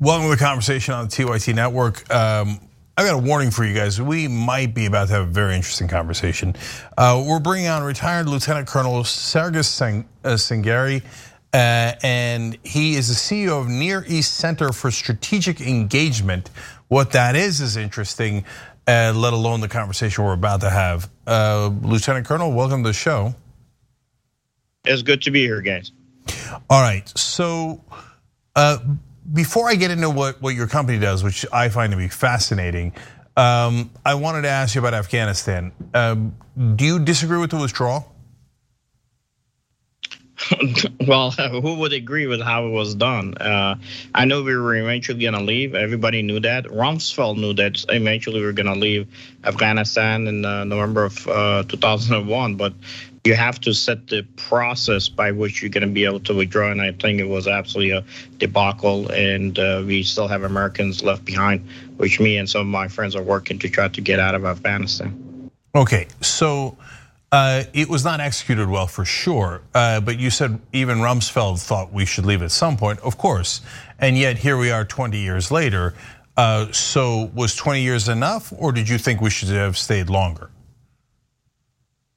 Welcome to the conversation on the TYT network. Um, I've got a warning for you guys. We might be about to have a very interesting conversation. Uh, we're bringing on retired Lieutenant Colonel Sargis Sangari, uh, uh, and he is the CEO of Near East Center for Strategic Engagement. What that is is interesting, uh, let alone the conversation we're about to have. Uh, Lieutenant Colonel, welcome to the show. It's good to be here, guys. All right, so uh, before I get into what, what your company does, which I find to be fascinating, um, I wanted to ask you about Afghanistan. Um, do you disagree with the withdrawal? well, who would agree with how it was done? Uh, I know we were eventually going to leave. Everybody knew that. Rumsfeld knew that eventually we were going to leave Afghanistan in uh, November of uh, 2001. But you have to set the process by which you're going to be able to withdraw. And I think it was absolutely a debacle. And uh, we still have Americans left behind, which me and some of my friends are working to try to get out of Afghanistan. Okay, so it was not executed well for sure. Uh, but you said even Rumsfeld thought we should leave at some point, of course. And yet here we are 20 years later. Uh, so was 20 years enough, or did you think we should have stayed longer?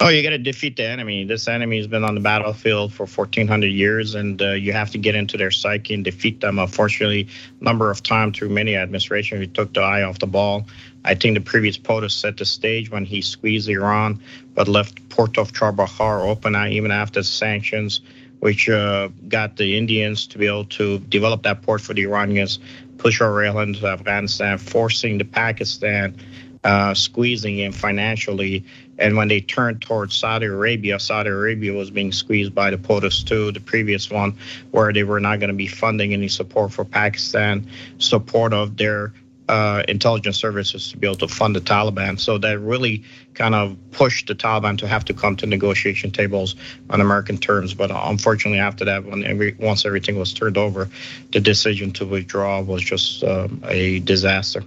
Oh, you got to defeat the enemy. This enemy has been on the battlefield for 1,400 years, and uh, you have to get into their psyche and defeat them. Unfortunately, number of times through many administrations, we took the eye off the ball. I think the previous POTUS set the stage when he squeezed Iran, but left Port of Chabahar open even after sanctions, which uh, got the Indians to be able to develop that port for the Iranians, push our rail into Afghanistan, forcing the Pakistan uh, squeezing in financially. And when they turned towards Saudi Arabia, Saudi Arabia was being squeezed by the POTUS too, the previous one, where they were not going to be funding any support for Pakistan, support of their uh, intelligence services to be able to fund the Taliban. So that really kind of pushed the Taliban to have to come to negotiation tables on American terms. But unfortunately, after that, when every, once everything was turned over, the decision to withdraw was just um, a disaster.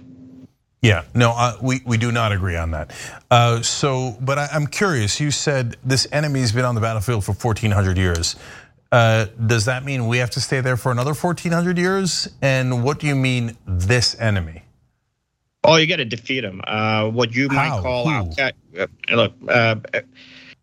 Yeah, no, uh, we, we do not agree on that. Uh, so, but I, am curious. You said this enemy's been on the battlefield for 1,400 years. Uh, does that mean we have to stay there for another 1,400 years? And what do you mean, this enemy? Oh, you got to defeat him. Uh, what you might How? call out. Uh, look, uh,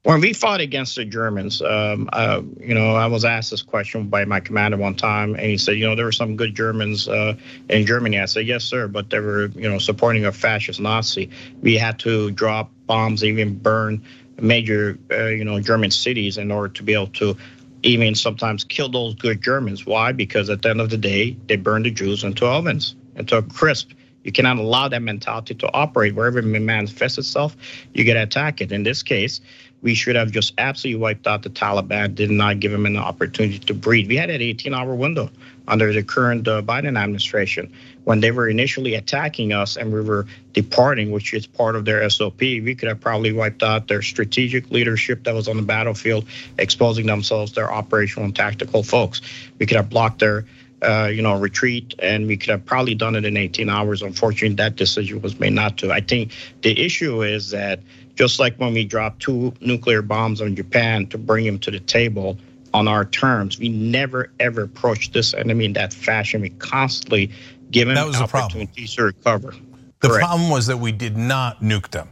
when we fought against the Germans, um, uh, you know, I was asked this question by my commander one time, and he said, you know, there were some good Germans uh, in Germany. I said, yes, sir, but they were, you know, supporting a fascist Nazi. We had to drop bombs, even burn major, uh, you know, German cities in order to be able to even sometimes kill those good Germans. Why? Because at the end of the day, they burned the Jews into ovens, into a crisp. You cannot allow that mentality to operate wherever it manifests itself. You get attacked. In this case, we should have just absolutely wiped out the Taliban, did not give them an opportunity to breathe. We had an 18 hour window under the current uh, Biden administration when they were initially attacking us and we were departing, which is part of their SOP. We could have probably wiped out their strategic leadership that was on the battlefield, exposing themselves, their operational and tactical folks. We could have blocked their uh, you know, retreat, and we could have probably done it in 18 hours. Unfortunately, that decision was made not to. I think the issue is that just like when we dropped two nuclear bombs on Japan to bring him to the table on our terms, we never ever approached this enemy in that fashion. We constantly give him opportunities to recover. The Correct. problem was that we did not nuke them.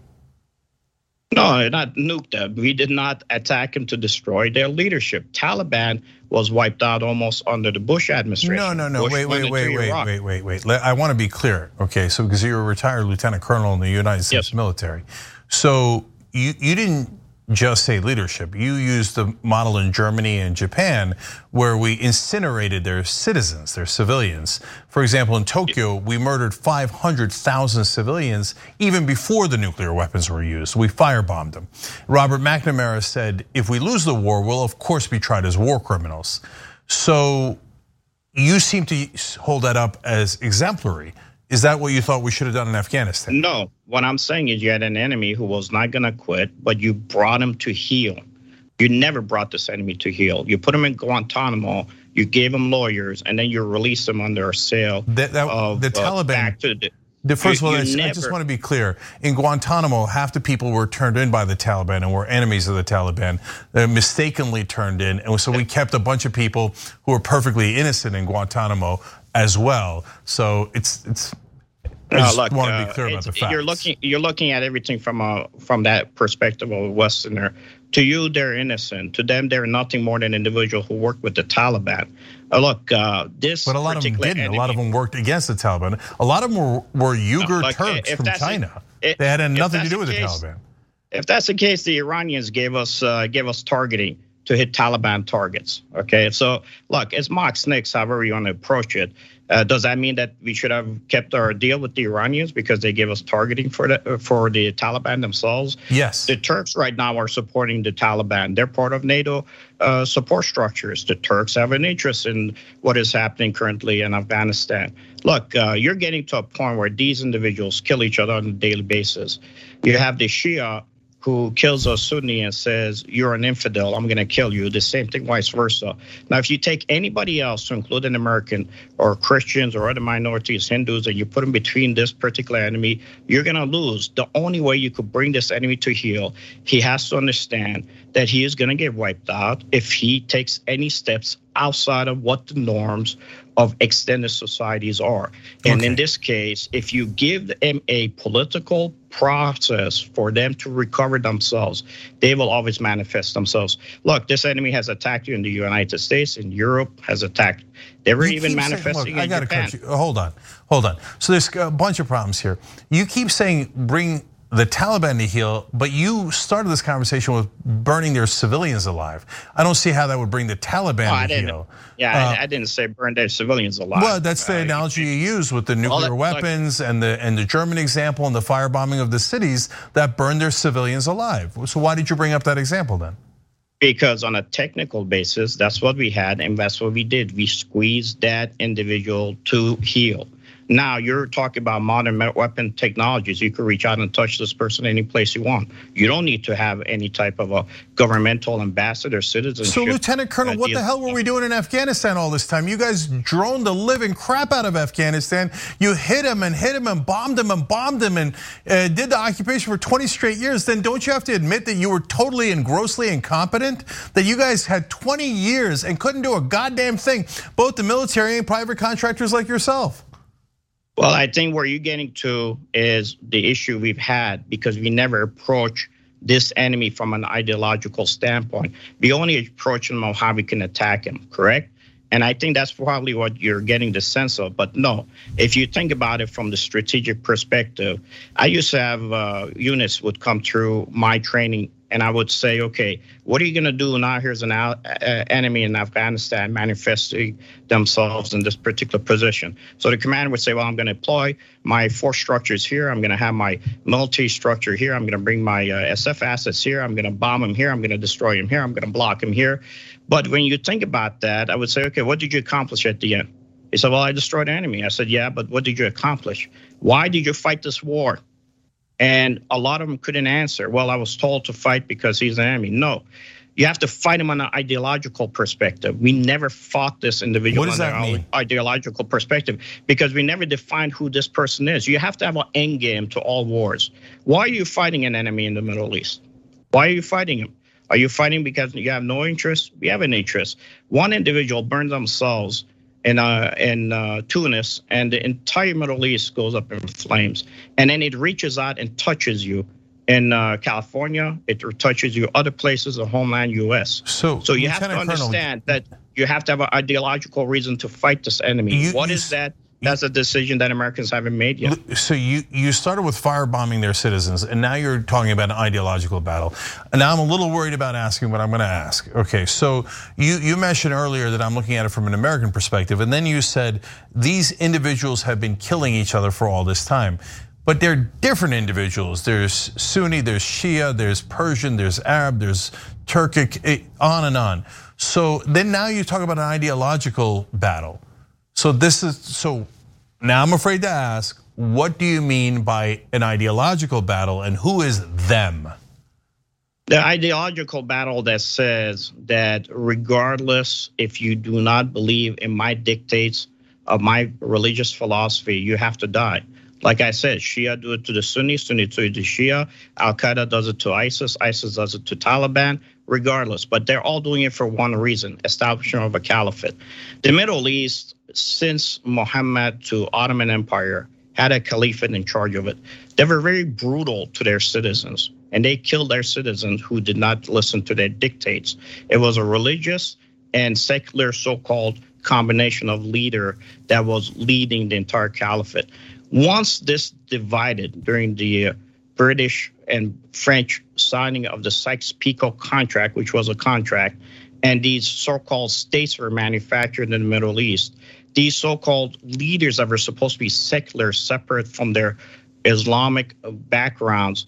No, not nuke them. We did not attack them to destroy their leadership. Taliban was wiped out almost under the Bush administration. No, no, no. Bush wait, wait, wait, wait, wait, wait, wait. I want to be clear. Okay, so because you're a retired lieutenant colonel in the United States yes. military, so you you didn't just say leadership. You used the model in Germany and Japan where we incinerated their citizens, their civilians. For example, in Tokyo, we murdered 500,000 civilians even before the nuclear weapons were used. We firebombed them. Robert McNamara said, if we lose the war, we'll of course be tried as war criminals. So you seem to hold that up as exemplary. Is that what you thought we should have done in Afghanistan? No. What I'm saying is you had an enemy who was not going to quit, but you brought him to heel. You never brought this enemy to heel. You put him in Guantanamo, you gave him lawyers, and then you released him under a sale. That, that, of, the uh, Taliban. The, the, first of all, I, never, I just want to be clear. In Guantanamo, half the people were turned in by the Taliban and were enemies of the Taliban. They're mistakenly turned in, and so we kept a bunch of people who were perfectly innocent in Guantanamo as well. So it's it's. I just look, want to be clear uh, about the facts. You're looking you're looking at everything from a from that perspective of a Westerner. To you, they're innocent. To them, they're nothing more than individuals who work with the Taliban. Uh, look, uh, this. But a lot of them didn't. Enemy, a lot of them worked against the Taliban. A lot of them were, were Uyghur uh, Turks from China. A, they had nothing to do with the, case, the Taliban. If that's the case, the Iranians gave us uh, gave us targeting to hit Taliban targets. Okay, so look, it's mock snakes, however you want to approach it. Uh, does that mean that we should have kept our deal with the Iranians because they gave us targeting for the for the Taliban themselves? Yes. The Turks right now are supporting the Taliban. They're part of NATO uh, support structures. The Turks have an interest in what is happening currently in Afghanistan. Look, uh, you're getting to a point where these individuals kill each other on a daily basis. You have the Shia who kills a Sunni and says, You're an infidel, I'm going to kill you. The same thing, vice versa. Now, if you take anybody else, to include an American or Christians or other minorities, Hindus, and you put them between this particular enemy, you're going to lose. The only way you could bring this enemy to heel, he has to understand that he is going to get wiped out if he takes any steps outside of what the norms of extended societies are. And okay. in this case, if you give them a political process for them to recover themselves, they will always manifest themselves. Look, this enemy has attacked you in the United States, in Europe has attacked. They were you even manifesting saying, look, I gotta Japan. Cut you. Hold on, hold on. So there's a bunch of problems here. You keep saying bring the Taliban to heel, but you started this conversation with burning their civilians alive. I don't see how that would bring the Taliban to heel. Yeah, uh, I, I, didn't say burn their civilians alive. Well, that's the uh, analogy you use with the nuclear weapons and the and the German example and the firebombing of the cities that burned their civilians alive. So why did you bring up that example then? Because on a technical basis, that's what we had, and that's what we did. We squeezed that individual to heel. Now you're talking about modern weapon technologies. You can reach out and touch this person any place you want. You don't need to have any type of a governmental ambassador citizenship. So, Lieutenant Colonel, what the hell were we doing in Afghanistan all this time? You guys droned the living crap out of Afghanistan. You hit him and hit him and bombed him and bombed him and uh, did the occupation for 20 straight years. Then don't you have to admit that you were totally and grossly incompetent? That you guys had 20 years and couldn't do a goddamn thing, both the military and private contractors like yourself? Well, I think where you're getting to is the issue we've had because we never approach this enemy from an ideological standpoint. We only approach him on how we can attack him, correct? And I think that's probably what you're getting the sense of. But no, if you think about it from the strategic perspective, I used to have uh, units would come through my training and I would say, okay, what are you going to do now? Here's an uh, enemy in Afghanistan manifesting themselves in this particular position. So the commander would say, well, I'm going to deploy my force structures here. I'm going to have my military structure here. I'm going to bring my uh, SF assets here. I'm going to bomb them here. I'm going to destroy them here. I'm going to block them here. But when you think about that, I would say, okay, what did you accomplish at the end? He said, well, I destroyed the enemy. I said, yeah, but what did you accomplish? Why did you fight this war? And a lot of them couldn't answer. Well, I was told to fight because he's an enemy. No, you have to fight him on an ideological perspective. We never fought this individual on an ideological perspective because we never defined who this person is. You have to have an end game to all wars. Why are you fighting an enemy in the Middle East? Why are you fighting him? Are you fighting because you have no interest? We have an interest. One individual burns themselves in uh, in uh, Tunis, and the entire Middle East goes up in flames. And then it reaches out and touches you in uh, California. It touches you other places, the homeland U.S. So, so you have to understand Colonel, that you have to have an ideological reason to fight this enemy. You, what you, is that? That's a decision that Americans haven't made yet. So you you started with firebombing their citizens, and now you're talking about an ideological battle. And now I'm a little worried about asking what I'm going to ask. Okay, so you you mentioned earlier that I'm looking at it from an American perspective, and then you said these individuals have been killing each other for all this time. But they're different individuals. There's Sunni, there's Shia, there's Persian, there's Arab, there's Turkic, eh, on and on. So then now you talk about an ideological battle. So this is so now I'm afraid to ask, what do you mean by an ideological battle and who is them? The ideological battle that says that regardless if you do not believe in my dictates of my religious philosophy, you have to die. Like I said, Shia do it to the Sunni, Sunni to the Shia, Al Qaeda does it to ISIS, ISIS does it to Taliban, regardless. But they're all doing it for one reason establishment of a caliphate. The Middle East, since Muhammad to Ottoman Empire, had a caliphate in charge of it. They were very brutal to their citizens and they killed their citizens who did not listen to their dictates. It was a religious and secular so called combination of leader that was leading the entire caliphate. Once this divided during the uh, British and French signing of the Sykes-Picot contract, which was a contract, and these so-called states were manufactured in the Middle East. These so-called leaders that were supposed to be secular, separate from their Islamic backgrounds,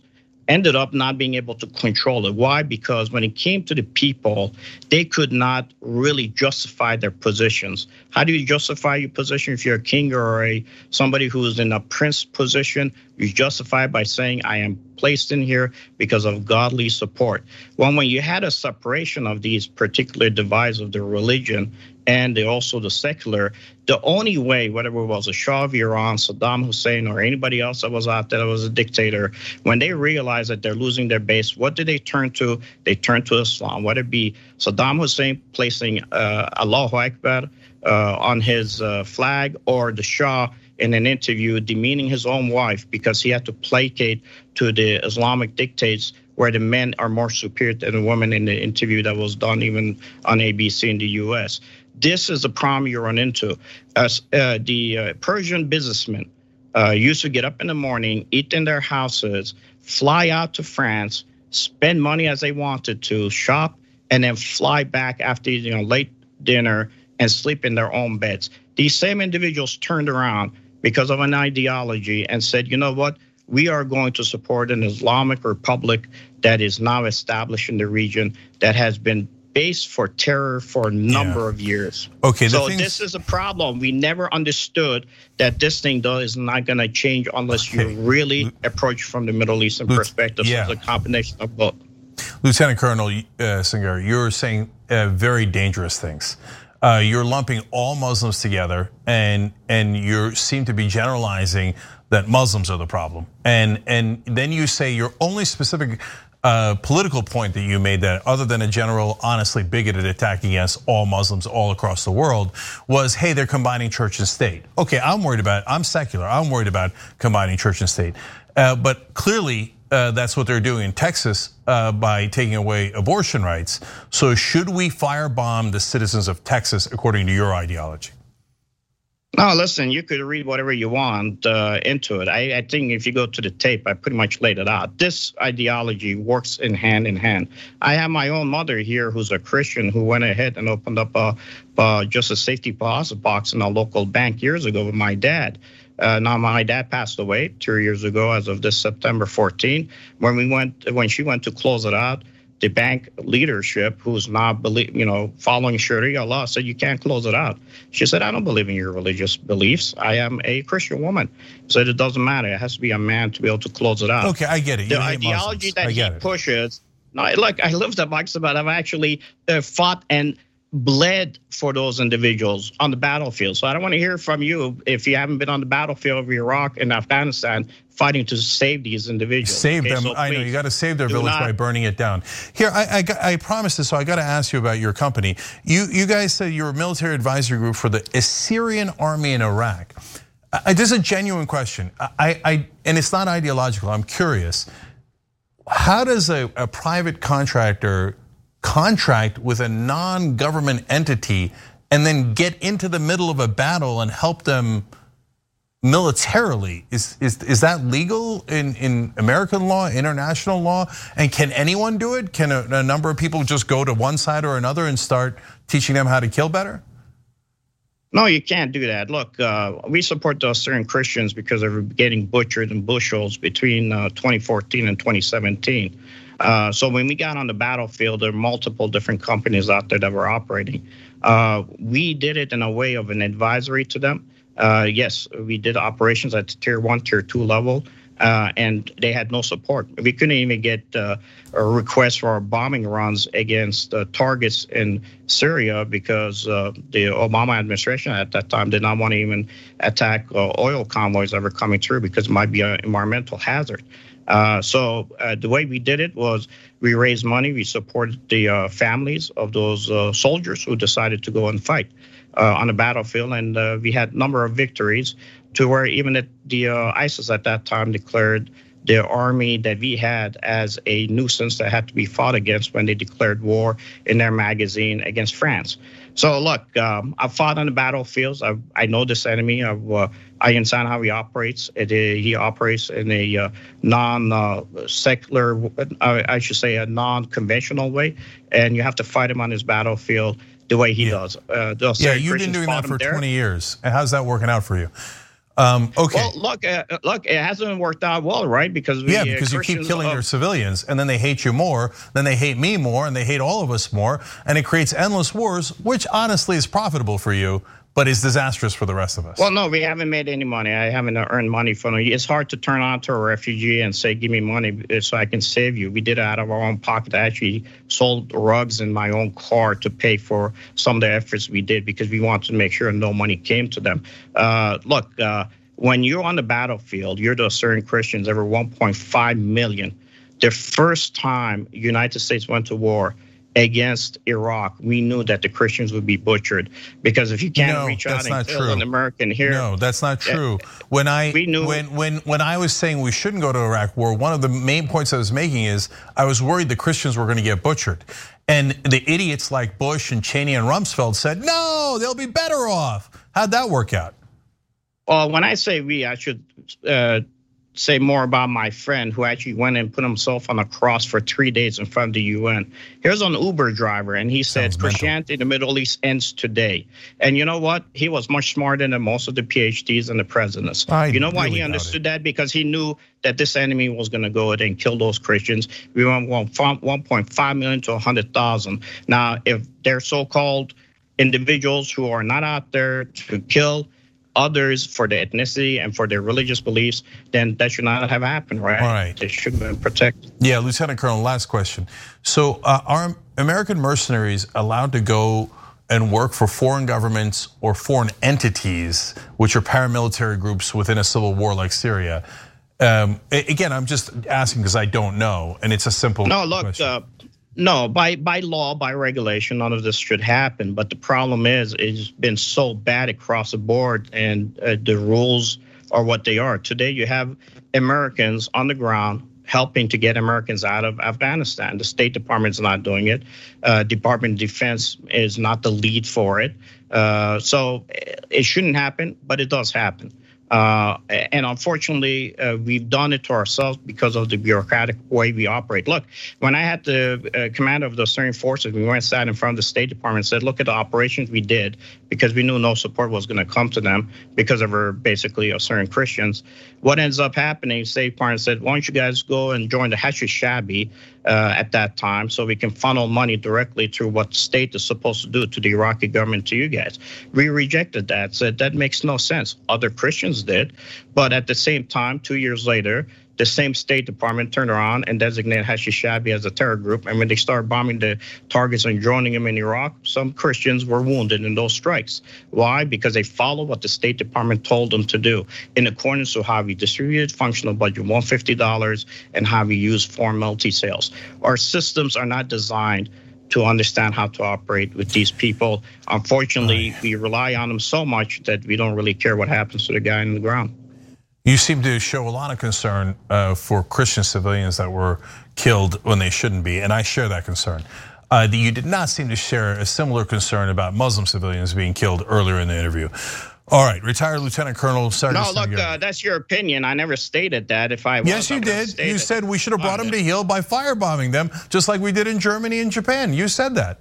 ended up not being able to control it. Why? Because when it came to the people, they could not really justify their positions. How do you justify your position if you're a king or a somebody who is in a prince position? You justify by saying, I am placed in here because of godly support. Well, when you had a separation of these particular divides of the religion and the, also the secular, the only way, whether it was a Shah of Iran, Saddam Hussein, or anybody else that was out there that was a dictator, when they realize that they're losing their base, what do they turn to? They turn to Islam, whether it be Saddam Hussein placing uh, Allahu Akbar uh, on his uh, flag or the Shah in an interview demeaning his own wife because he had to placate to the Islamic dictates where the men are more superior than the women in the interview that was done even on ABC in the US. This is a problem you run into. As uh, the uh, Persian businessmen uh, used to get up in the morning, eat in their houses, fly out to France, spend money as they wanted to, shop, and then fly back after you know late dinner and sleep in their own beds. These same individuals turned around because of an ideology and said, you know what? We are going to support an Islamic republic that is now established in the region that has been base for terror for a number yeah. of years. Okay, so this is a problem. We never understood that this thing though is not going to change unless you really approach from the Middle Eastern perspective. Yeah. So it's a combination of both. Lieutenant Colonel uh, Singer, you're saying uh, very dangerous things. Uh, you're lumping all Muslims together, and and you seem to be generalizing that Muslims are the problem, and and then you say your only specific political point that you made that other than a general, honestly bigoted attack against all Muslims all across the world was, hey, they're combining church and state. Okay, I'm worried about, I'm secular, I'm worried about combining church and state. Uh, but clearly, uh, that's what they're doing in Texas uh, by taking away abortion rights. So, should we firebomb the citizens of Texas according to your ideology? No, listen, you could read whatever you want uh, into it. I, I, think if you go to the tape, I pretty much laid it out. This ideology works in hand in hand. I have my own mother here who's a Christian who went ahead and opened up a, a just a safety deposit box in a local bank years ago with my dad. Uh, now my dad passed away two years ago as of this September 14. When we went, when she went to close it out, the bank leadership, who's not believe, you know, following Sharia law, said you can't close it out. She said, I don't believe in your religious beliefs. I am a Christian woman. Said it doesn't matter. It has to be a man to be able to close it out. Okay, I get it. You the ideology that he it. pushes. No, look, I lived at but I've actually uh, fought and bled for those individuals on the battlefield. So I don't want to hear from you if you haven't been on the battlefield of Iraq and Afghanistan fighting to save these individuals. Save okay, them. So I know you got to save their village not. by burning it down. Here, I, I, I promised this, so I got to ask you about your company. You you guys said you're a military advisory group for the Assyrian army in Iraq. I, this is a genuine question. I, I and it's not ideological. I'm curious. How does a, a private contractor contract with a non-government entity and then get into the middle of a battle and help them militarily. Is, is, is that legal in, in American law, international law? And can anyone do it? Can a, a number of people just go to one side or another and start teaching them how to kill better? No, you can't do that. Look, uh, we support the Assyrian Christians because they're getting butchered in bushels between uh, 2014 and 2017. Uh, so when we got on the battlefield, there are multiple different companies out there that were operating. Uh, we did it in a way of an advisory to them. Uh, yes, we did operations at tier one, tier two level and they had no support. We couldn't even get uh, a request for our bombing runs against uh, targets in Syria because uh, the Obama administration at that time did not want to even attack uh, oil convoys that were coming through because it might be an environmental hazard. Uh, so the way we did it was we raised money, we supported the families of those soldiers who decided to go and fight. Uh, on the battlefield, and uh, we had a number of victories to where even the, the uh, ISIS at that time declared the army that we had as a nuisance that had to be fought against when they declared war in their magazine against France. So look, um, I've fought on the battlefields. I've, i know this enemy. I've, uh, I understand how he operates. It, he operates in a uh, non-secular, uh, I should say, a non-conventional way, and you have to fight him on his battlefield the way he yeah. does. Uh, yeah, you've been doing that for 20 years. How's that working out for you? Um, okay. Well, look, uh, look, it hasn't worked out well, right? Because we, yeah, because uh, you keep killing uh, your civilians, and then they hate you more, then they hate me more, and they hate all of us more, and it creates endless wars, which honestly is profitable for you but is disastrous for the rest of us. Well, no, we haven't made any money. I haven't earned money from it. It's hard to turn on to a refugee and say, "Give me money so I can save you." We did it out of our own pocket. I actually sold rugs in my own car to pay for some of the efforts we did because we wanted to make sure no money came to them. Uh, look, uh, when you're on the battlefield, you're the Assyrian Christians. Over 1.5 million. The first time United States went to war against Iraq, we knew that the Christians would be butchered because if you can't no, reach out and kill true. an American here, no, that's not true. When I we knew, when when when I was saying we shouldn't go to Iraq war, one of the main points I was making is I was worried the Christians were going to get butchered, and the idiots like Bush and Cheney and Rumsfeld said no, they'll be better off. How'd that work out? Well, when I say we, I should. Uh, Say more about my friend who actually went and put himself on a cross for three days in front of the UN. Here's an Uber driver, and he said Christianity in the Middle East ends today. And you know what? He was much smarter than most of the PhDs and the presidents. I you know why really he understood that? Because he knew that this enemy was going to go ahead and kill those Christians. We went from 1.5 million to 100,000. Now, if they're so-called individuals who are not out there to kill others for their ethnicity and for their religious beliefs, then that should not have happened, right? Right. They should have been protected. Yeah, Lieutenant Colonel, last question. So uh, are American mercenaries allowed to go and work for foreign governments or foreign entities, which are paramilitary groups within a civil war like Syria? Um, again, I'm just asking because I don't know, and it's a simple. No, look, uh, no, by by law, by regulation, none of this should happen. But the problem is, it's been so bad across the board, and uh, the rules are what they are. Today, you have Americans on the ground helping to get Americans out of Afghanistan. The State Department is not doing it. Uh, Department of Defense is not the lead for it. Uh, so it shouldn't happen, but it does happen. Uh, and unfortunately, uh, we've done it to ourselves because of the bureaucratic way we operate. Look, when I had the uh, commander of the Assyrian forces, we went sat in front of the State Department and said, look at the operations we did because we knew no support was going to come to them because of our basically Assyrian Christians. What ends up happening, State Department said, why don't you guys go and join the Hashid uh, at that time so we can funnel money directly through what state is supposed to do to the Iraqi government to you guys. We rejected that, said that makes no sense. Other Christians did, but at the same time, two years later, the same State Department turned around and designated Hashid as a terror group. And when they started bombing the targets and joining them in Iraq, some Christians were wounded in those strikes. Why? Because they followed what the State Department told them to do in accordance with how we distributed functional budget $150 and how we use foreign multi sales. Our systems are not designed to understand how to operate with these people. Unfortunately, we rely on them so much that we don't really care what happens to the guy on the ground. You seem to show a lot of concern uh, for Christian civilians that were killed when they shouldn't be, and I share that concern. Uh, you did not seem to share a similar concern about Muslim civilians being killed earlier in the interview. All right, retired Lieutenant Colonel Sergeant. No, look, uh, that's your opinion. I never stated that. If I was, yes, you did. You said we should have brought them to heel by firebombing them, just like we did in Germany and Japan. You said that.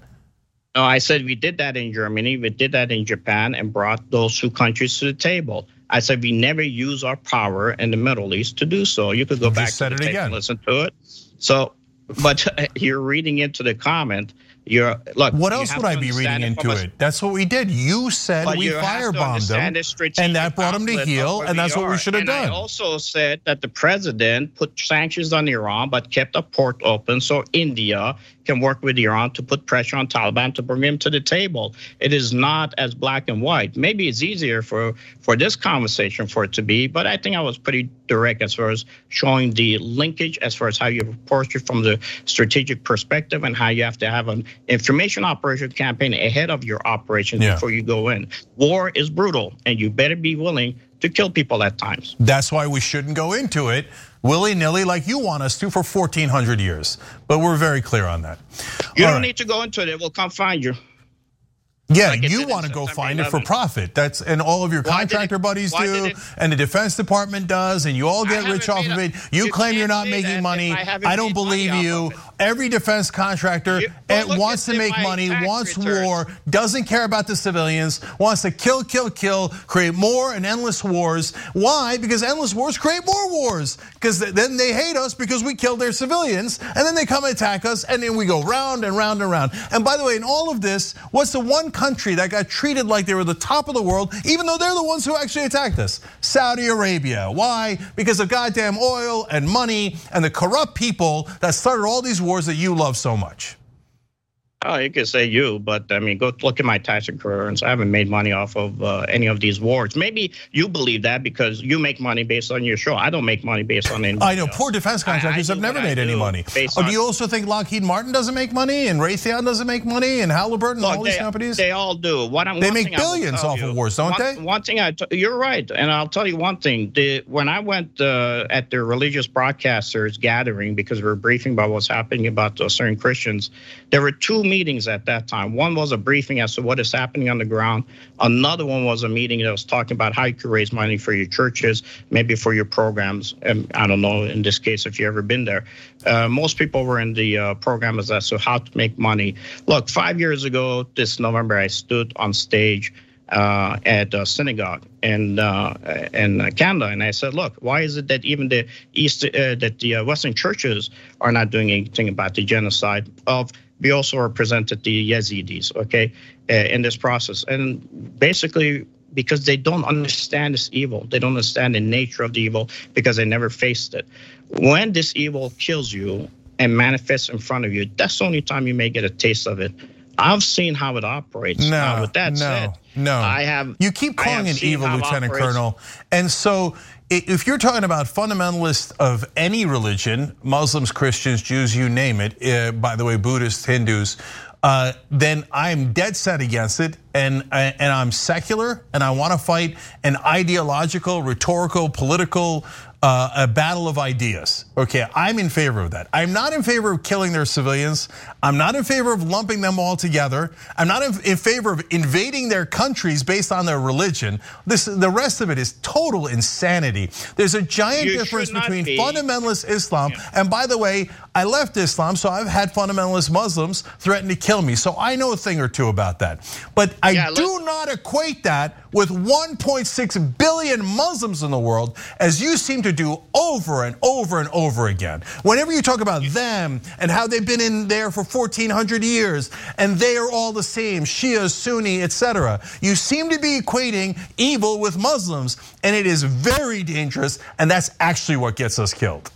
No, I said we did that in Germany. We did that in Japan and brought those two countries to the table. I said we never use our power in the Middle East to do so. You could go you back to tape again. and listen to it. So, but you're reading into the comment. You're look. What else would I be reading into it? That's what we did. You said we firebombed them, and that brought them to heel, and that's what we should have done. I also said that the president put sanctions on Iran, but kept a port open so India can work with Iran to put pressure on Taliban to bring him to the table. It is not as black and white. Maybe it's easier for for this conversation for it to be, but I think I was pretty direct as far as showing the linkage as far as how you approach it from the strategic perspective and how you have to have an information operation campaign ahead of your operation yeah. before you go in. War is brutal, and you better be willing to kill people at times. That's why we shouldn't go into it willy nilly like you want us to for 1400 years. But we're very clear on that. You All don't right. need to go into it, it will come find you. Yeah, you want to go find it for profit. That's and all of your contractor it, buddies do, and the Defense Department does, and you all get rich off of it. You, you claim you're not making money. I, I, don't believe you. Every defense contractor you, wants to make money, wants returns. war, doesn't care about the civilians, wants to kill, kill, kill, create more and endless wars. Why? Because endless wars create more wars. Because then they hate us because we killed their civilians, and then they come and attack us, and then we go round and round and round. And by the way, in all of this, what's the one country that got treated like they were the top of the world, even though they're the ones who actually attacked us? Saudi Arabia. Why? Because of goddamn oil and money and the corrupt people that started all these wars that you love so much. Oh, you could say you, but I mean, go look at my tax returns. I haven't made money off of uh, any of these wars. Maybe you believe that because you make money based on your show. I don't make money based on any. I know poor defense contractors I, I have never made any money. Oh, do you also think Lockheed Martin doesn't make money and Raytheon doesn't make money and Halliburton look, and all they, these companies? They all do. What I'm, they make billions off of wars, don't one, they? One thing I, you're right, and I'll tell you one thing. The, when I went uh, at the religious broadcasters gathering because we are briefing about what's happening about uh, certain Christians, there were two meetings at that time. One was a briefing as to what is happening on the ground. Another one was a meeting that was talking about how you could raise money for your churches, maybe for your programs. And I don't know in this case if you've ever been there. Uh, most people were in the uh, program as to how to make money. Look, five years ago this November, I stood on stage. Uh, at a synagogue in uh, in Canada, and I said, "Look, why is it that even the East uh, that the uh, Western churches are not doing anything about the genocide of we also represented the Yazidis, okay, uh, in this process. And basically, because they don't understand this evil, they don't understand the nature of the evil because they never faced it. When this evil kills you and manifests in front of you, that's the only time you may get a taste of it. I've seen how it operates. No, now, with that no, said, no. I have. You keep calling it evil, Lieutenant Colonel, and so if you're talking about fundamentalists of any religion, Muslims, Christians, Jews, you name it, uh, by the way, Buddhists, Hindus, uh, then I'm dead set against it, and and I'm secular, and I want to fight an ideological, rhetorical, political uh, a battle of ideas. Okay, I'm in favor of that. I'm not in favor of killing their civilians. I'm not in favor of lumping them all together. I'm not in, favor of invading their countries based on their religion. This, the rest of it is total insanity. There's a giant you difference between be. fundamentalist Islam, yeah. and by the way, I left Islam, so I've had fundamentalist Muslims threaten to kill me. So I know a thing or two about that. But I yeah, do not equate that with 1.6 billion Muslims in the world, as you seem to do over and over and over again. Whenever you talk about them and how they've been in there for 1400 years and they are all the same, Shia, Sunni, etc., you seem to be equating evil with Muslims, and it is very dangerous, and that's actually what gets us killed.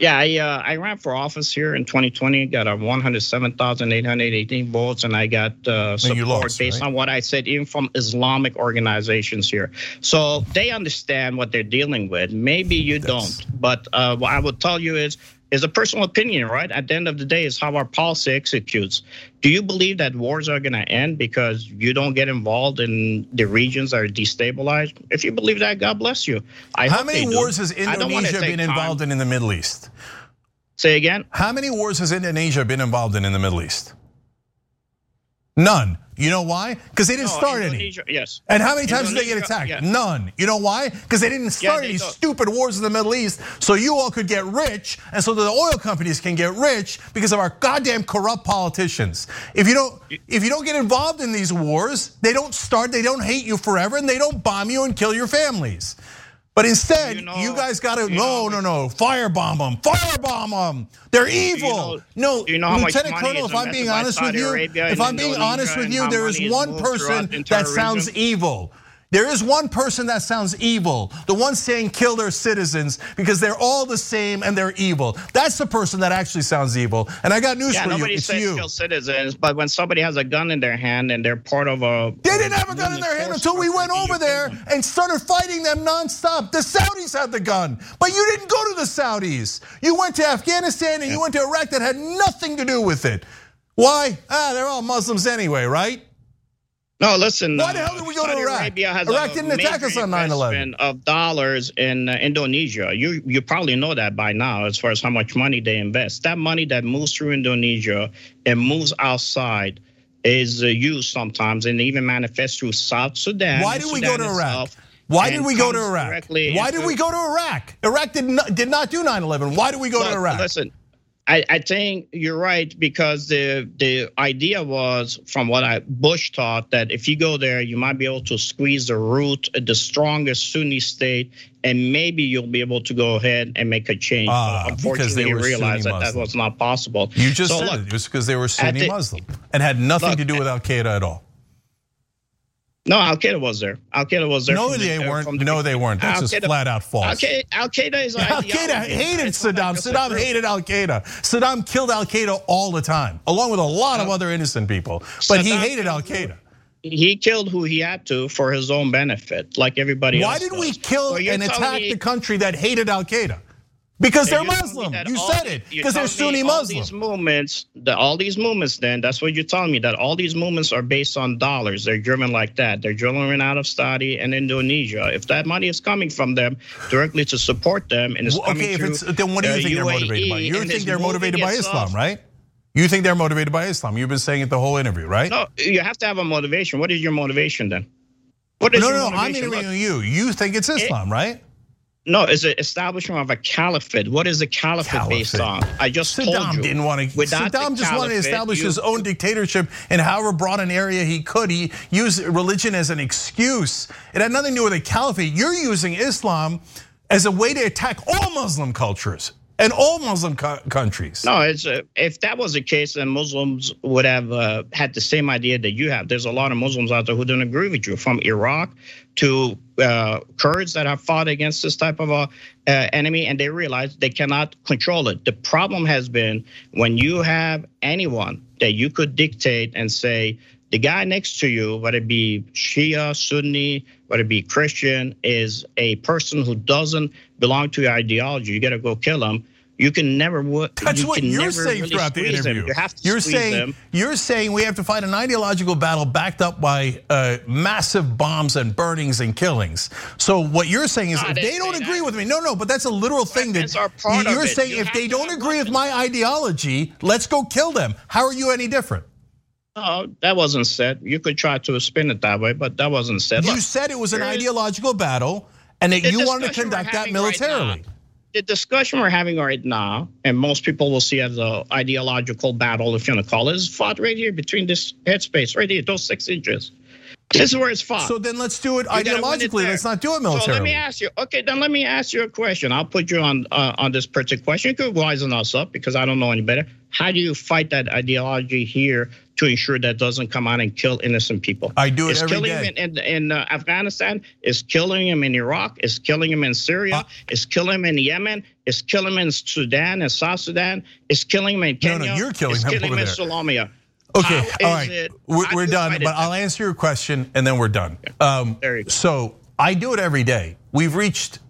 Yeah, I uh, I ran for office here in 2020. Got a 107,818 votes, and I got uh, support lost, based right? on what I said, even from Islamic organizations here. So they understand what they're dealing with. Maybe you That's... don't, but uh, what I would tell you is is a personal opinion, right? At the end of the day, is how our policy executes. Do you believe that wars are going to end because you don't get involved in the regions that are destabilized? If you believe that, God bless you. I how many wars has Indonesia been involved time. in in the Middle East? Say again. How many wars has Indonesia been involved in in the Middle East? None. You know why? Because they didn't no, start Indonesia, any. Yes. And how many times Indonesia, did they get attacked? Yeah. None. You know why? Because they didn't start yeah, any don't. stupid wars in the Middle East, so you all could get rich, and so the oil companies can get rich because of our goddamn corrupt politicians. If you don't, if you don't get involved in these wars, they don't start. They don't hate you forever, and they don't bomb you and kill your families. But instead, you, know, you guys got to no, no, no, firebomb them, firebomb them. They're evil. You know, no, you know Lieutenant Colonel, if I'm being honest with you, if I'm being honest with you, there is one person that sounds evil. There is one person that sounds evil, the one saying kill their citizens because they're all the same and they're evil. That's the person that actually sounds evil. And I got news yeah, for you. Nobody says you. kill citizens, but when somebody has a gun in their hand and they're part of a. They didn't have a gun in their hand until we went over there and started fighting them nonstop. The Saudis had the gun, but you didn't go to the Saudis. You went to Afghanistan and yeah. you went to Iraq that had nothing to do with it. Why? Ah, they're all Muslims anyway, right? No, listen. Why the hell did we go to Iraq? Arabia has Iraq didn't attack us on 9/11. Of dollars in uh, Indonesia, you you probably know that by now, as far as how much money they invest. That money that moves through Indonesia and moves outside is uh, used sometimes, and even manifests through South Sudan. Why did we go to Iraq? Why did we go to Iraq? Why did we go to Iraq? Iraq did not did not do 9/11. Why did we go Look, to Iraq? Listen, I, I, think you're right because the the idea was from what I Bush taught that if you go there, you might be able to squeeze the root, the strongest Sunni state, and maybe you'll be able to go ahead and make a change. Uh, unfortunately, you realized that that was not possible. You just so said look, it. It was because they were Sunni the, Muslim and had nothing look, to do with Al Qaeda at all. No, Al Qaeda was there. Al Qaeda was there. No, they the, weren't. The, no, they weren't. That's just flat out false. Al Qaeda is Al Qaeda hated Saddam. Saddam hated Al Qaeda. Saddam killed Al Qaeda all the time, along with a lot of other innocent people. But he hated Al Qaeda. He killed who he had to for his own benefit, like everybody Why else. Why did we kill and attack the country that hated Al Qaeda? Because they're Muslim. You said it. Because they're Sunni Muslim. All these movements, the, all these movements, then that's what you're telling me. That all these movements are based on dollars. They're driven like that. They're driven out of Saudi and Indonesia. If that money is coming from them directly to support them, and it's well, okay, if it's, then what do uh, you think they're motivated by? You think they're motivated by Islam, right? You think they're motivated by Islam? You've been saying it the whole interview, right? No, you have to have a motivation. What is your motivation then? What is no, your no, I'm interviewing you. You think it's Islam, it, right? No, it's an establishment of a caliphate. What is a caliphate, caliphate. based on? I just Saddam told you. Saddam didn't want to. Saddam just wanted to establish you, his own dictatorship in however broad an area he could. He used religion as an excuse. It had nothing to do with a caliphate. You're using Islam as a way to attack all Muslim cultures and all Muslim countries. No, it's uh, if that was the case, then Muslims would have uh, had the same idea that you have. There's a lot of Muslims out there who don't agree with you, from Iraq to uh, Kurds that have fought against this type of a uh, enemy, and they realize they cannot control it. The problem has been when you have anyone that you could dictate and say. The guy next to you, whether it be Shia, Sunni, whether it be Christian, is a person who doesn't belong to your ideology. You got to go kill them. You can never. That's you what you're saying really throughout the interview. Them. You have to you're saying them. you're saying we have to fight an ideological battle backed up by uh, massive bombs and burnings and killings. So what you're saying is, if they don't agree that. with me, no, no, but that's a literal thing that you're saying. You if they don't agree with my ideology, let's go kill them. How are you any different? No, that wasn't said. You could try to spin it that way, but that wasn't said. You Look, said it was an ideological battle and that you want to conduct that militarily. Right the discussion we're having right now, and most people will see as an ideological battle, if you want to call it, is fought right here between this headspace, right here, those six inches. This is where it's fought. So then let's do it you ideologically. It let's not do it militarily. So let me ask you. Okay, then let me ask you a question. I'll put you on uh, on this particular question. You could wisen us up because I don't know any better. How do you fight that ideology here to ensure that doesn't come out and kill innocent people? I do it it's every killing day. Him in, in, in uh, Afghanistan. It's killing him in Iraq. It's killing him in Syria. Uh, it's killing him in Yemen. It's killing him in Sudan and South Sudan. It's killing him in Kenya. No, no, you're killing it's him killing him in Somalia. Okay, all right, we're, we're done. But I'll answer your question and then we're done. Um, there you go. So I do it every day. We've reached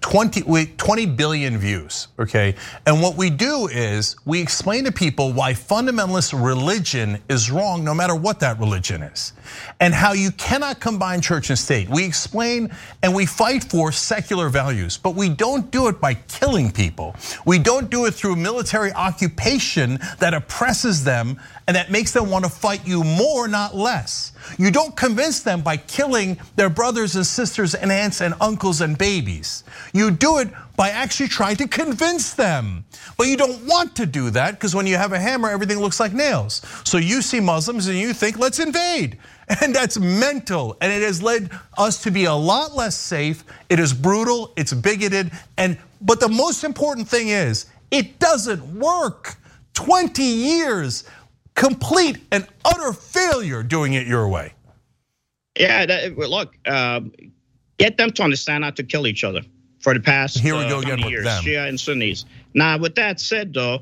20, 20 billion views, okay? And what we do is we explain to people why fundamentalist religion is wrong, no matter what that religion is, and how you cannot combine church and state. We explain and we fight for secular values, but we don't do it by killing people. We don't do it through military occupation that oppresses them and that makes them want to fight you more, not less. You don't convince them by killing their brothers and sisters and aunts and uncles and babies. You do it by actually trying to convince them. But you don't want to do that because when you have a hammer, everything looks like nails. So you see Muslims and you think, let's invade. And that's mental. And it has led us to be a lot less safe. It is brutal, it's bigoted. And but the most important thing is it doesn't work. 20 years, complete and utter failure doing it your way. Yeah, that, look, um, get them to understand not to kill each other for the past Here we uh, go again years, them. Shia and Sunnis. Now, with that said, though,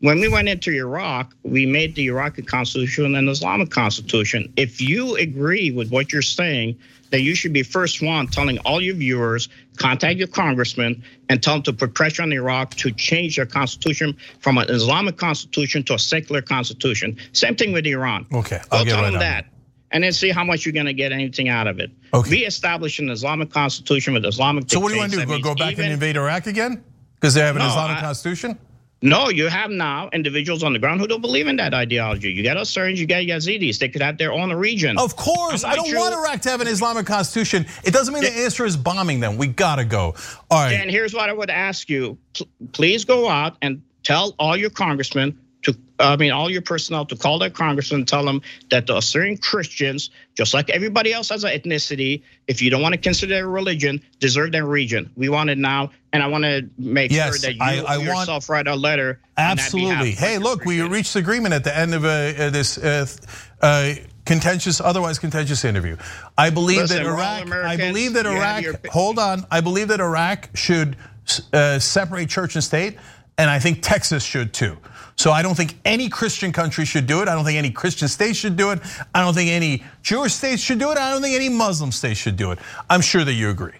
when we went into Iraq, we made the Iraqi constitution an Islamic constitution. If you agree with what you're saying, then you should be first one telling all your viewers, contact your congressman, and tell them to put pressure on Iraq to change their constitution from an Islamic constitution to a secular constitution. Same thing with Iran. Okay, I'll Go tell right them that. And then see how much you're going to get anything out of it. Okay. We established an Islamic constitution with Islamic. So what do you want to do? Go, go back even, and invade Iraq again because they have an no, Islamic I, constitution? No, you have now individuals on the ground who don't believe in that ideology. You got Assyrians, you got Yazidis. They could have their own region. Of course. I don't sure. want Iraq to have an Islamic constitution. It doesn't mean the answer is bombing them. We got to go. All right. And here's what I would ask you please go out and tell all your congressmen to, I mean, all your personnel to call their congressman and tell them that the Assyrian Christians, just like everybody else has an ethnicity, if you don't want to consider their religion, deserve their region. We want it now, and I want to make yes, sure that you I, I yourself want, write a letter. Absolutely. Hey, look, we reached agreement at the end of uh, this. Uh, uh, contentious, otherwise contentious interview. I believe Listen, that Iraq. I believe that Iraq. Your... Hold on. I believe that Iraq should uh, separate church and state, and I think Texas should too. So I don't think any Christian country should do it. I don't think any Christian state should do it. I don't think any Jewish state should do it. I don't think any Muslim state should do it. I'm sure that you agree.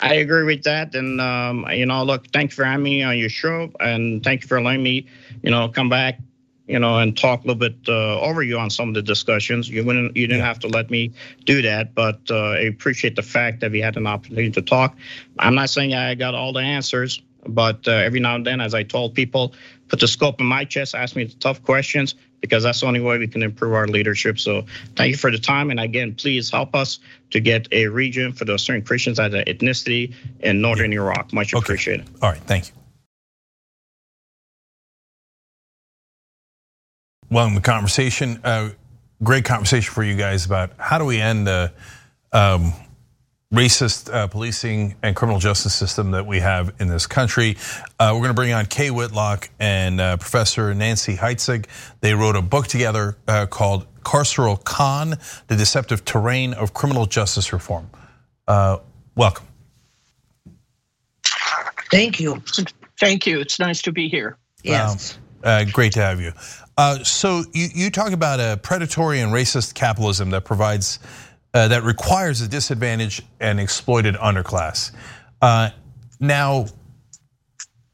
I agree with that, and um, you know, look, thank you for having me on your show, and thank you for letting me, you know, come back, you know, and talk a little bit uh, over you on some of the discussions. You wouldn't, you didn't have to let me do that, but uh, I appreciate the fact that we had an opportunity to talk. I'm not saying I got all the answers, but uh, every now and then, as I told people, put the scope in my chest, ask me the tough questions, because that's the only way we can improve our leadership. So thank you for the time. And again, please help us to get a region for the Assyrian Christians as an ethnicity in northern yeah. Iraq. Much okay. appreciated. All right. Thank you. Well, in the conversation, uh, great conversation for you guys about how do we end the um, racist uh, policing and criminal justice system that we have in this country. Uh, we're going to bring on Kay Whitlock and uh, Professor Nancy Heitzeg. They wrote a book together uh, called Carceral Con, The Deceptive Terrain of Criminal Justice Reform. Uh, welcome. Thank you. Thank you. It's nice to be here. Yes. Uh, great to have you. so you, you talk about a predatory and racist capitalism that provides uh, that requires a disadvantaged and exploited underclass. Uh, now,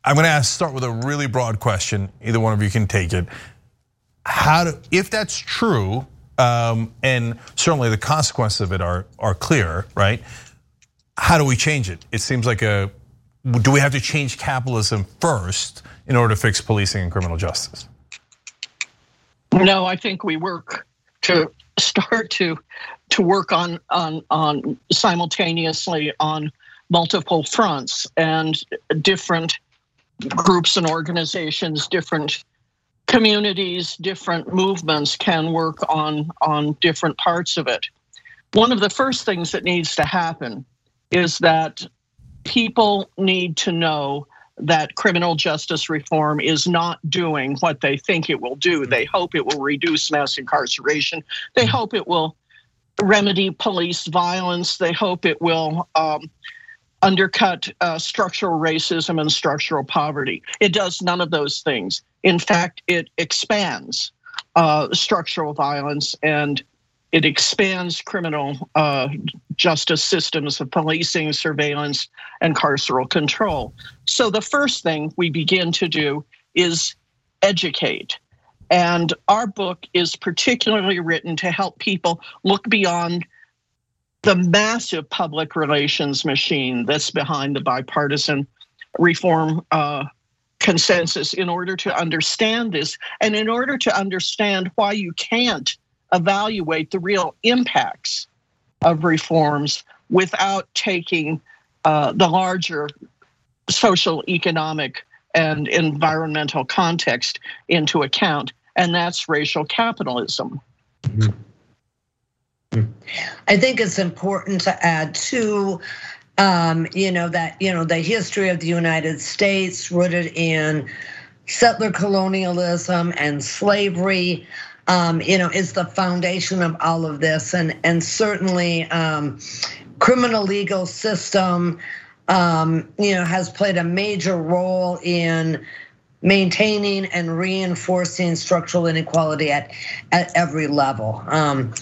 I'm going to ask, start with a really broad question. Either one of you can take it. How do, if that's true, um, and certainly the consequences of it are are clear, right? How do we change it? It seems like a. Do we have to change capitalism first in order to fix policing and criminal justice? No, I think we work to start to to work on on on simultaneously on multiple fronts and different groups and organizations different communities different movements can work on on different parts of it. One of the first things that needs to happen is that people need to know that criminal justice reform is not doing what they think it will do. They hope it will reduce mass incarceration. They hope it will remedy police violence. They hope it will um, undercut uh, structural racism and structural poverty. It does none of those things. In fact, it expands uh, structural violence and it expands criminal uh, justice systems of policing, surveillance, and carceral control. So the first thing we begin to do is educate. And our book is particularly written to help people look beyond the massive public relations machine that's behind the bipartisan reform uh, consensus in order to understand this and in order to understand why you can't evaluate the real impacts of reforms without taking uh, the larger social, economic, and environmental context into account, and that's racial capitalism. Mm-hmm. I think it's important to add too, um, you know, that, you know, the history of the United States rooted in settler colonialism and slavery, um, you know, is the foundation of all of this. And, and certainly um, criminal legal system, um, you know, has played a major role in maintaining and reinforcing structural inequality at, at every level. Um,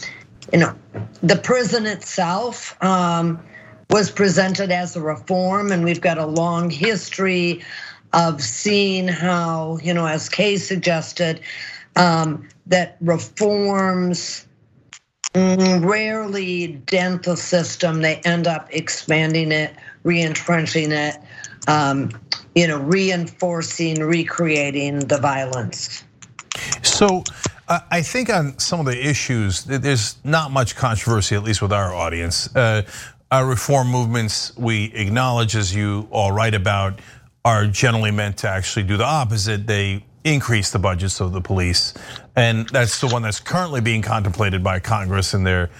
you know, the prison itself um, was presented as a reform, and we've got a long history of seeing how, you know, as Kay suggested, um, that reforms rarely dent the system. They end up expanding it, re-entrenching it, um, you know, reinforcing, recreating the violence. So I think on some of the issues, there's not much controversy, at least with our audience. Uh, our reform movements, we acknowledge, as you all write about, are generally meant to actually do the opposite. They increase the budgets of the police. And that's the one that's currently being contemplated by Congress in their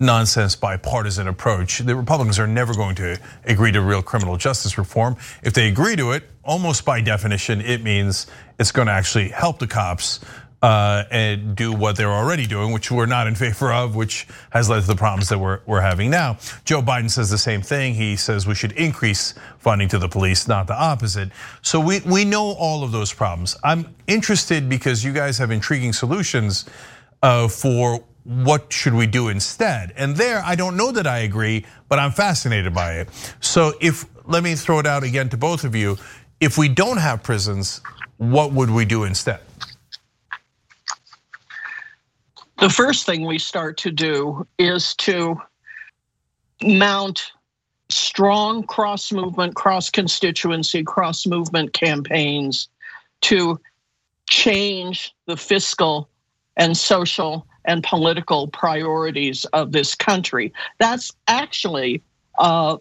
nonsense bipartisan approach. The Republicans are never going to agree to real criminal justice reform. If they agree to it, almost by definition, it means it's going to actually help the cops and do what they're already doing, which we're not in favor of, which has led to the problems that we're, we're having now. Joe Biden says the same thing. He says we should increase funding to the police, not the opposite. So we, we know all of those problems. I'm interested because you guys have intriguing solutions uh, for what should we do instead? And there, I don't know that I agree, but I'm fascinated by it. So if, let me throw it out again to both of you. If we don't have prisons, what would we do instead? The first thing we start to do is to mount strong cross movement, cross constituency, cross movement campaigns to change the fiscal and social and political priorities of this country. That's actually uh,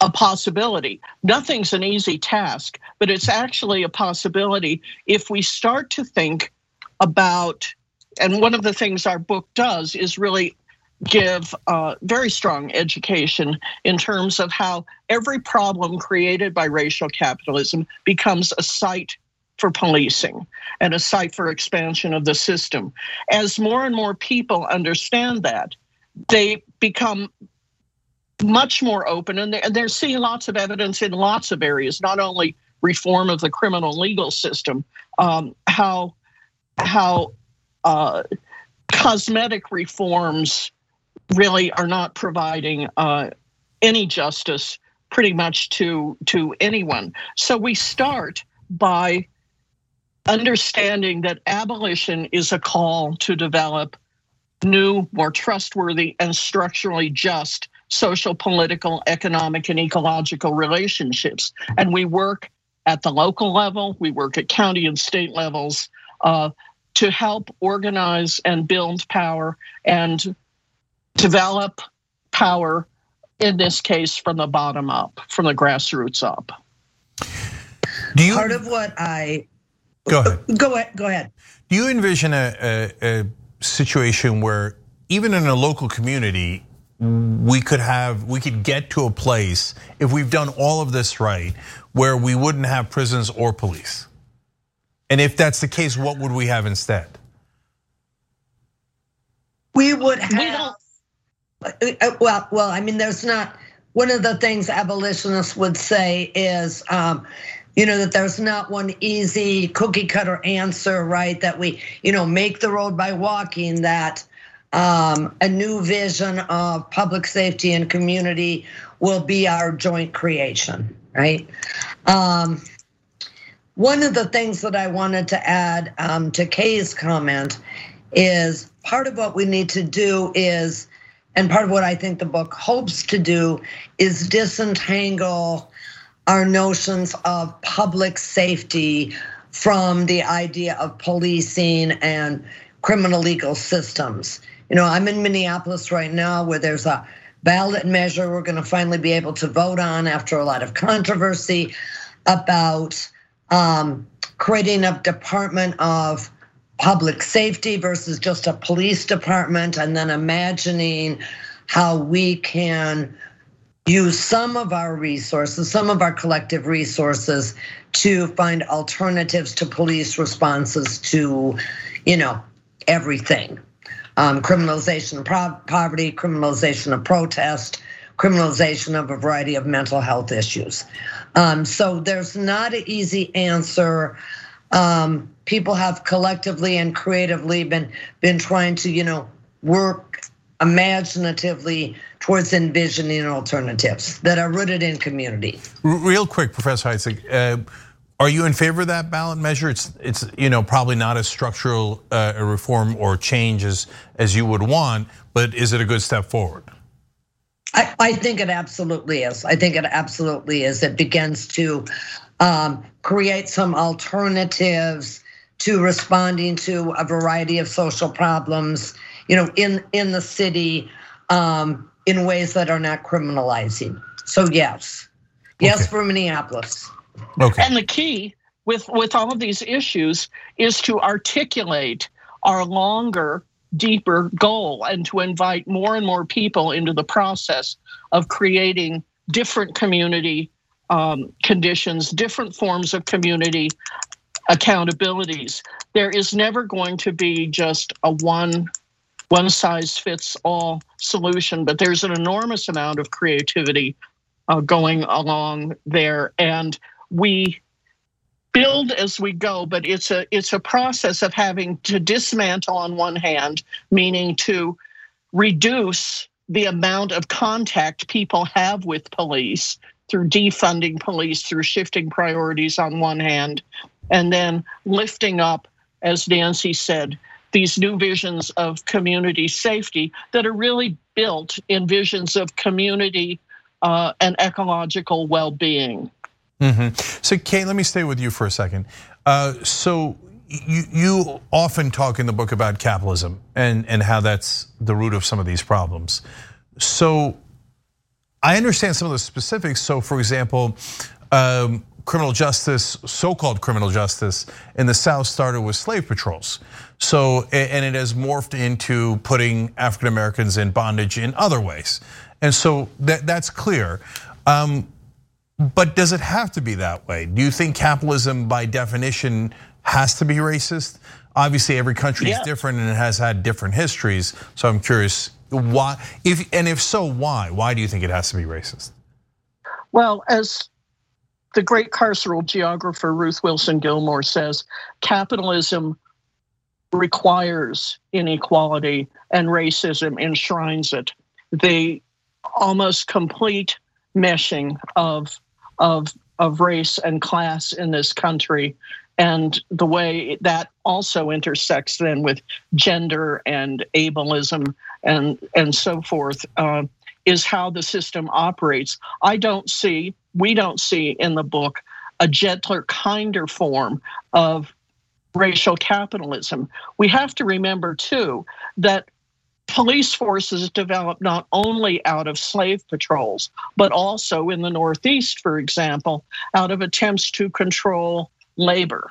a possibility. Nothing's an easy task, but it's actually a possibility if we start to think about and one of the things our book does is really give uh, very strong education in terms of how every problem created by racial capitalism becomes a site for policing and a site for expansion of the system. As more and more people understand that, they become much more open and they're seeing lots of evidence in lots of areas, not only reform of the criminal legal system, um, how how uh, cosmetic reforms really are not providing uh, any justice pretty much to to anyone. So we start by understanding that abolition is a call to develop new, more trustworthy, and structurally just social, political, economic, and ecological relationships. And we work at the local level, we work at county and state levels. Uh, to help organize and build power and develop power, in this case, from the bottom up, from the grassroots up. Do you, Part of what I go ahead. Go ahead. Go ahead. Do you envision a, a, a situation where even in a local community, we could have we could get to a place if we've done all of this right where we wouldn't have prisons or police and if that's the case, what would we have instead? We would have. Uh, uh, well, well, I mean, there's not. One of the things abolitionists would say is, um, you know, that there's not one easy cookie cutter answer, right? That we, you know, make the road by walking. That um, a new vision of public safety and community will be our joint creation, right? Um, one of the things that I wanted to add um, to Kay's comment is part of what we need to do is, and part of what I think the book hopes to do is disentangle our notions of public safety from the idea of policing and criminal legal systems. You know, I'm in Minneapolis right now where there's a ballot measure we're going to finally be able to vote on after a lot of controversy about um, creating a Department of public safety versus just a police department, and then imagining how we can use some of our resources, some of our collective resources to find alternatives to police responses to, you know, everything. Um, criminalization of poverty, criminalization of protest, criminalization of a variety of mental health issues. Um, so there's not an easy answer. Um, people have collectively and creatively been been trying to, you know, work imaginatively towards envisioning alternatives that are rooted in community. Real quick, Professor Heitzeg, uh, are you in favor of that ballot measure? It's it's you know probably not as structural uh, a reform or change as as you would want, but is it a good step forward? I, I think it absolutely is. I think it absolutely is. It begins to um, create some alternatives to responding to a variety of social problems, you know, in in the city, um, in ways that are not criminalizing. So yes, yes okay. for Minneapolis. Okay. And the key with with all of these issues is to articulate our longer deeper goal and to invite more and more people into the process of creating different community um, conditions, different forms of community accountabilities. There is never going to be just a one one size fits all solution, but there's an enormous amount of creativity uh, going along there, and we build as we go but it's a it's a process of having to dismantle on one hand meaning to reduce the amount of contact people have with police through defunding police through shifting priorities on one hand and then lifting up as Nancy said these new visions of community safety that are really built in visions of community uh, and ecological well-being Mm-hmm. So, Kate, let me stay with you for a second. Uh, so, you, often talk in the book about capitalism and, and how that's the root of some of these problems. So, I understand some of the specifics. So, for example, um, criminal justice, so-called criminal justice in the South started with slave patrols. So, and it has morphed into putting African Americans in bondage in other ways. And so that, that's clear. Um, but does it have to be that way? Do you think capitalism, by definition, has to be racist? Obviously, every country is different and it has had different histories. So I'm curious why, if and if so, why? Why do you think it has to be racist? Well, as the great carceral geographer Ruth Wilson Gilmore says, capitalism requires inequality and racism enshrines it. The almost complete meshing of of of race and class in this country and the way that also intersects then with gender and ableism and and so forth uh, is how the system operates. I don't see, we don't see in the book a gentler, kinder form of racial capitalism. We have to remember too that police forces developed not only out of slave patrols, but also in the Northeast, for example, out of attempts to control labor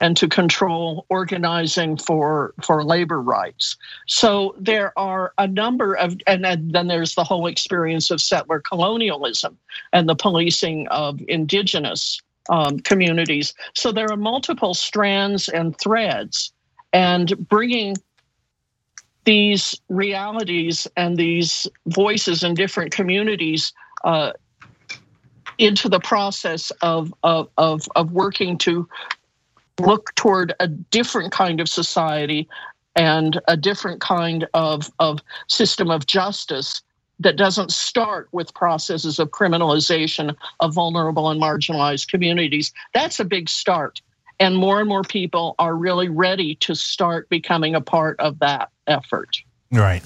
and to control organizing for for labor rights. So there are a number of, and then there's the whole experience of settler colonialism and the policing of indigenous um, communities. So there are multiple strands and threads, and bringing these realities and these voices in different communities uh, into the process of, of, of, of working to look toward a different kind of society and a different kind of, of system of justice that doesn't start with processes of criminalization of vulnerable and marginalized communities. That's a big start. And more and more people are really ready to start becoming a part of that effort. Right.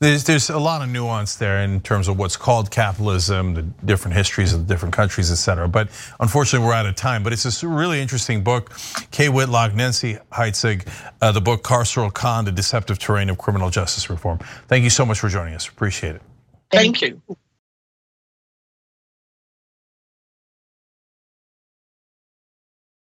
There's, there's a lot of nuance there in terms of what's called capitalism, the different histories of the different countries, et cetera. But unfortunately, we're out of time. But it's a really interesting book. Kay Whitlock, Nancy Heitzeg, uh, the book Carceral Con, The Deceptive Terrain of Criminal Justice Reform. Thank you so much for joining us. Appreciate it. Thank you.